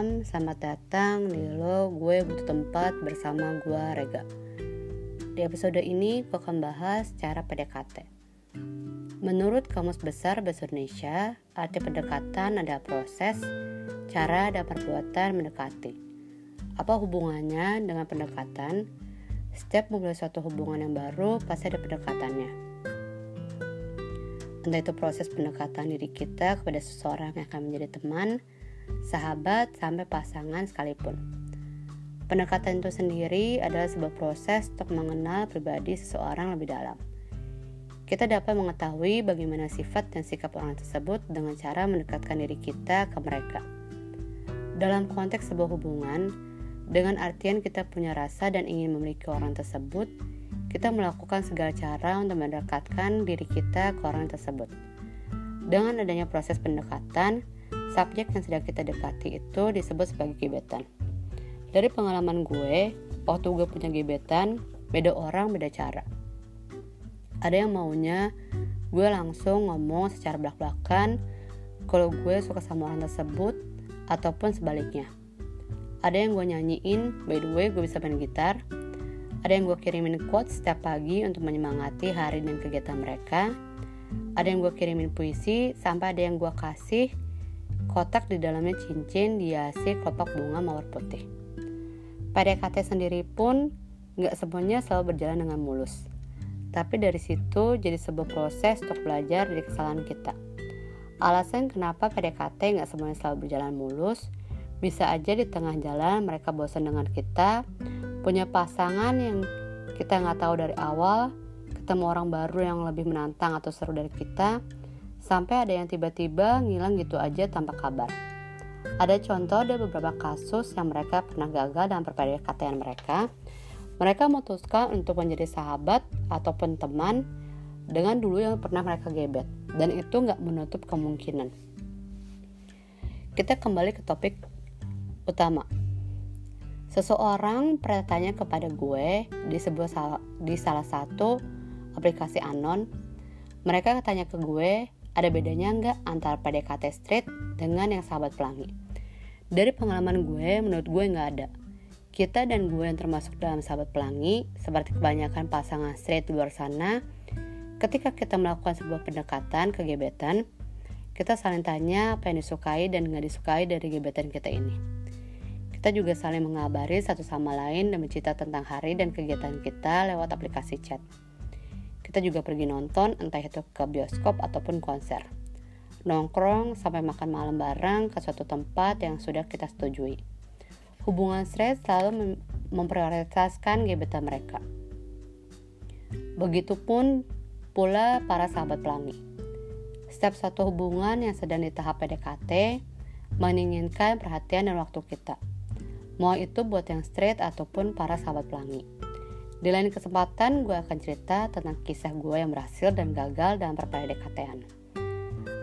malam, selamat datang. Di Lo Gue Butuh Tempat bersama gue Rega. Di episode ini gue akan bahas cara PDKT Menurut Kamus Besar Bahasa Indonesia, arti pendekatan adalah proses, cara, dan perbuatan mendekati. Apa hubungannya dengan pendekatan? Setiap memulai suatu hubungan yang baru, pasti ada pendekatannya. Entah itu proses pendekatan diri kita kepada seseorang yang akan menjadi teman, sahabat, sampai pasangan sekalipun. Pendekatan itu sendiri adalah sebuah proses untuk mengenal pribadi seseorang lebih dalam. Kita dapat mengetahui bagaimana sifat dan sikap orang tersebut dengan cara mendekatkan diri kita ke mereka. Dalam konteks sebuah hubungan, dengan artian kita punya rasa dan ingin memiliki orang tersebut, kita melakukan segala cara untuk mendekatkan diri kita ke orang tersebut. Dengan adanya proses pendekatan, subjek yang sedang kita dekati itu disebut sebagai gebetan. Dari pengalaman gue, waktu gue punya gebetan, beda orang beda cara. Ada yang maunya gue langsung ngomong secara belak-belakan kalau gue suka sama orang tersebut ataupun sebaliknya. Ada yang gue nyanyiin, by the way gue bisa main gitar. Ada yang gue kirimin quote setiap pagi untuk menyemangati hari dan kegiatan mereka. Ada yang gue kirimin puisi, sampai ada yang gue kasih kotak di dalamnya cincin dihiasi kelopak bunga mawar putih. PDKT sendiri pun nggak semuanya selalu berjalan dengan mulus. Tapi dari situ jadi sebuah proses untuk belajar dari kesalahan kita. Alasan kenapa PDKT nggak semuanya selalu berjalan mulus, bisa aja di tengah jalan mereka bosan dengan kita, punya pasangan yang kita nggak tahu dari awal, ketemu orang baru yang lebih menantang atau seru dari kita, Sampai ada yang tiba-tiba ngilang gitu aja tanpa kabar. Ada contoh dari beberapa kasus yang mereka pernah gagal dalam PDKT mereka. Mereka memutuskan untuk menjadi sahabat ataupun teman dengan dulu yang pernah mereka gebet. Dan itu nggak menutup kemungkinan. Kita kembali ke topik utama. Seseorang pernah tanya kepada gue di sebuah di salah satu aplikasi anon. Mereka tanya ke gue, ada bedanya nggak antara PDKT straight dengan yang sahabat pelangi? Dari pengalaman gue, menurut gue nggak ada. Kita dan gue yang termasuk dalam sahabat pelangi, seperti kebanyakan pasangan straight di luar sana, ketika kita melakukan sebuah pendekatan ke gebetan, kita saling tanya apa yang disukai dan nggak disukai dari gebetan kita ini. Kita juga saling mengabari satu sama lain dan mencerita tentang hari dan kegiatan kita lewat aplikasi chat. Kita juga pergi nonton, entah itu ke bioskop ataupun konser. Nongkrong sampai makan malam bareng ke suatu tempat yang sudah kita setujui. Hubungan stres selalu mem memprioritaskan gebetan mereka. Begitupun pula para sahabat pelangi. Setiap satu hubungan yang sedang di tahap PDKT menginginkan perhatian dan waktu kita. Mau itu buat yang straight ataupun para sahabat pelangi. Di lain kesempatan, gue akan cerita tentang kisah gue yang berhasil dan gagal dalam PDKT-an.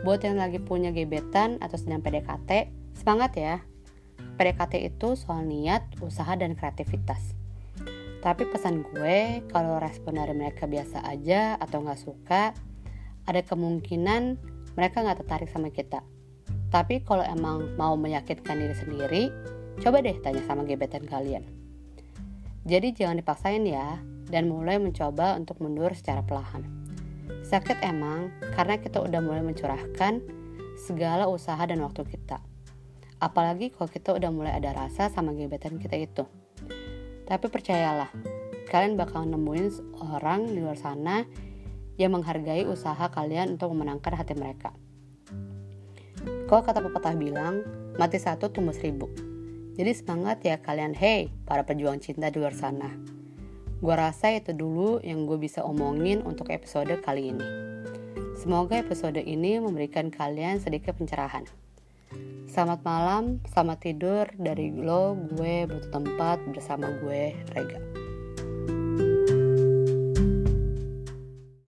Buat yang lagi punya gebetan atau sedang PDKT, semangat ya! PDKT itu soal niat, usaha, dan kreativitas. Tapi pesan gue, kalau respon dari mereka biasa aja atau nggak suka, ada kemungkinan mereka nggak tertarik sama kita. Tapi kalau emang mau meyakinkan diri sendiri, coba deh tanya sama gebetan kalian. Jadi jangan dipaksain ya, dan mulai mencoba untuk mundur secara perlahan. Sakit emang, karena kita udah mulai mencurahkan segala usaha dan waktu kita. Apalagi kalau kita udah mulai ada rasa sama gebetan kita itu. Tapi percayalah, kalian bakal nemuin orang di luar sana yang menghargai usaha kalian untuk memenangkan hati mereka. Kalau kata pepatah bilang, mati satu tumbuh seribu. Jadi semangat ya kalian, hey para pejuang cinta di luar sana. Gue rasa itu dulu yang gue bisa omongin untuk episode kali ini. Semoga episode ini memberikan kalian sedikit pencerahan. Selamat malam, selamat tidur dari lo, gue butuh tempat bersama gue, Rega.